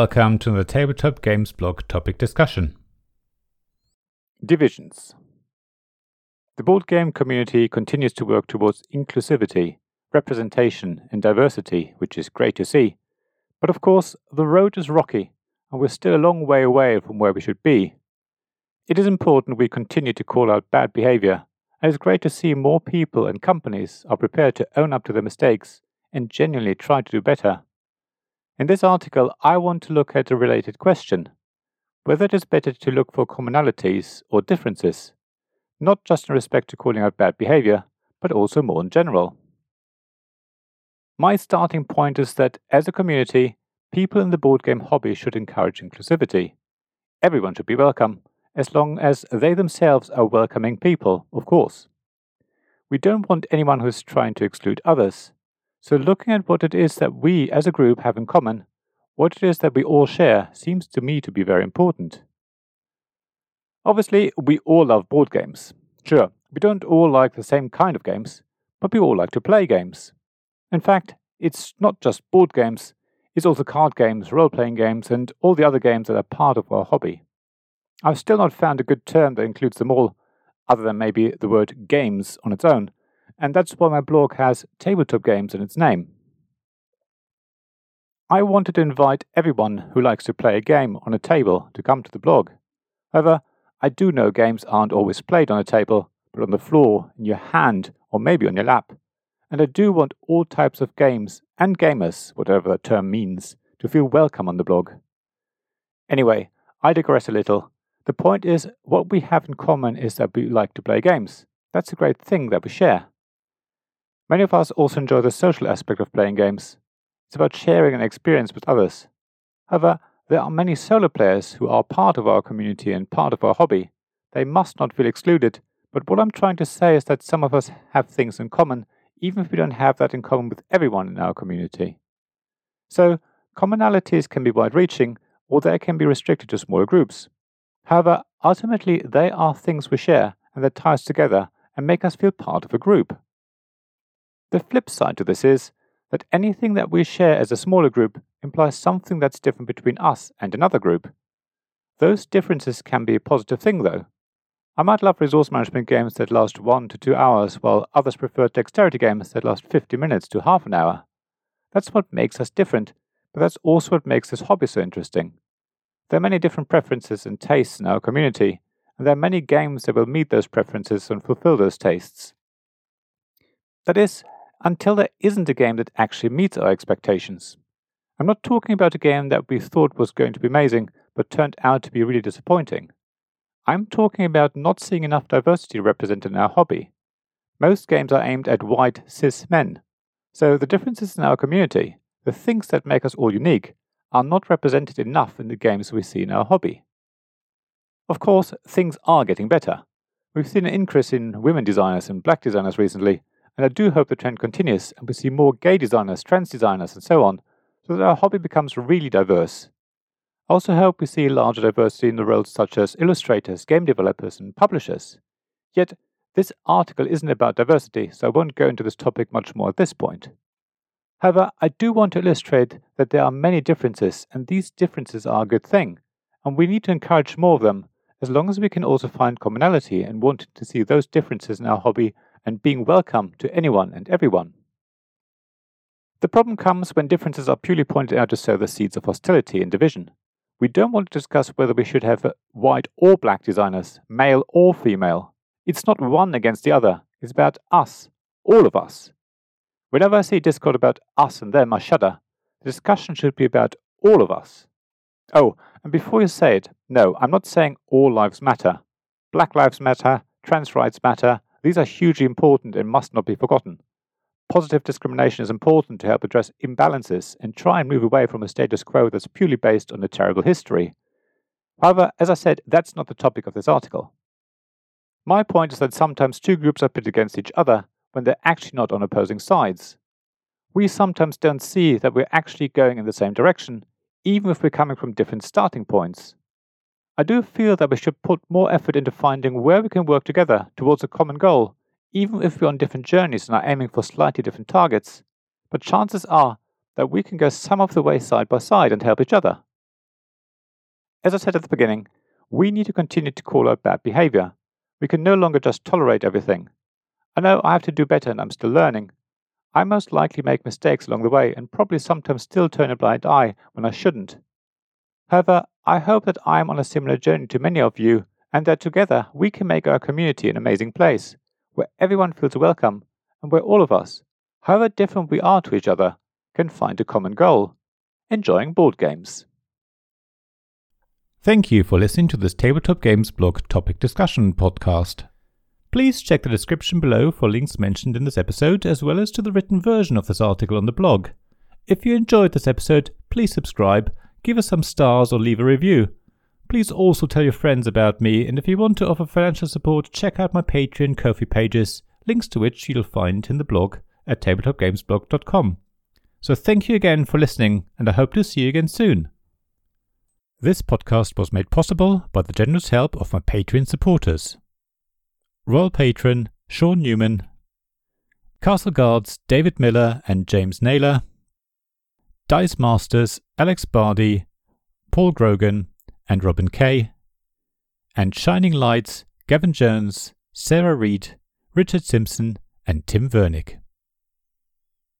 welcome to the Tabletop Games blog topic discussion. Divisions. The board game community continues to work towards inclusivity, representation, and diversity, which is great to see. But of course, the road is rocky, and we're still a long way away from where we should be. It is important we continue to call out bad behavior, and it's great to see more people and companies are prepared to own up to their mistakes and genuinely try to do better. In this article, I want to look at a related question whether it is better to look for commonalities or differences, not just in respect to calling out bad behavior, but also more in general. My starting point is that as a community, people in the board game hobby should encourage inclusivity. Everyone should be welcome, as long as they themselves are welcoming people, of course. We don't want anyone who is trying to exclude others, so, looking at what it is that we as a group have in common, what it is that we all share, seems to me to be very important. Obviously, we all love board games. Sure, we don't all like the same kind of games, but we all like to play games. In fact, it's not just board games, it's also card games, role playing games, and all the other games that are part of our hobby. I've still not found a good term that includes them all, other than maybe the word games on its own, and that's why my blog has tabletop games in its name. I wanted to invite everyone who likes to play a game on a table to come to the blog. However, I do know games aren't always played on a table, but on the floor, in your hand, or maybe on your lap. And I do want all types of games and gamers, whatever that term means, to feel welcome on the blog. Anyway, I digress a little. The point is, what we have in common is that we like to play games. That's a great thing that we share. Many of us also enjoy the social aspect of playing games. It's about sharing an experience with others. However, there are many solo players who are part of our community and part of our hobby. They must not feel excluded, but what I'm trying to say is that some of us have things in common, even if we don't have that in common with everyone in our community. So, commonalities can be wide reaching, or they can be restricted to smaller groups. However, ultimately, they are things we share and that us together and make us feel part of a group. The flip side to this is that anything that we share as a smaller group implies something that's different between us and another group. Those differences can be a positive thing, though. I might love resource management games that last one to two hours, while others prefer dexterity games that last 50 minutes to half an hour. That's what makes us different, but that's also what makes this hobby so interesting. There are many different preferences and tastes in our community, and there are many games that will meet those preferences and fulfill those tastes. That is, until there isn't a game that actually meets our expectations. I'm not talking about a game that we thought was going to be amazing, but turned out to be really disappointing. I'm talking about not seeing enough diversity represented in our hobby. Most games are aimed at white, cis men. So the differences in our community, the things that make us all unique, are not represented enough in the games we see in our hobby. Of course, things are getting better. We've seen an increase in women designers and black designers recently, and I do hope the trend continues and we see more gay designers, trans designers, and so on, so that our hobby becomes really diverse. I also hope we see larger diversity in the roles such as illustrators, game developers, and publishers. Yet, this article isn't about diversity, so I won't go into this topic much more at this point. However, I do want to illustrate that there are many differences, and these differences are a good thing, and we need to encourage more of them, as long as we can also find commonality and want to see those differences in our hobby and being welcome to anyone and everyone. The problem comes when differences are purely pointed out to sow the seeds of hostility and division. We don't want to discuss whether we should have white or black designers, male or female. It's not one against the other, it's about us, all of us. Whenever I see Discord about us and them, I shudder. The discussion should be about all of us. Oh, and before you say it, no, I'm not saying all lives matter. Black lives matter, trans rights matter, these are hugely important and must not be forgotten. Positive discrimination is important to help address imbalances and try and move away from a status quo that's purely based on a terrible history. However, as I said, that's not the topic of this article. My point is that sometimes two groups are pitted against each other when they're actually not on opposing sides. We sometimes don't see that we're actually going in the same direction, even if we're coming from different starting points. I do feel that we should put more effort into finding where we can work together towards a common goal, even if we're on different journeys and are aiming for slightly different targets. But chances are that we can go some of the way side by side and help each other. As I said at the beginning, we need to continue to call out bad behavior. We can no longer just tolerate everything. I know I have to do better and I'm still learning. I most likely make mistakes along the way and probably sometimes still turn a blind eye when I shouldn't. However, I hope that I am on a similar journey to many of you and that together we can make our community an amazing place where everyone feels welcome and where all of us, however different we are to each other, can find a common goal enjoying board games. Thank you for listening to this Tabletop Games blog topic discussion podcast. Please check the description below for links mentioned in this episode, as well as to the written version of this article on the blog. If you enjoyed this episode, please subscribe, give us some stars, or leave a review. Please also tell your friends about me, and if you want to offer financial support, check out my Patreon Ko-fi pages, links to which you'll find in the blog at tabletopgamesblog.com. So thank you again for listening, and I hope to see you again soon. This podcast was made possible by the generous help of my Patreon supporters. Royal Patron Sean Newman, Castle Guards David Miller and James Naylor, Dice Masters Alex Bardi, Paul Grogan, and Robin Kay, and Shining Lights Gavin Jones, Sarah Reed, Richard Simpson, and Tim Vernick.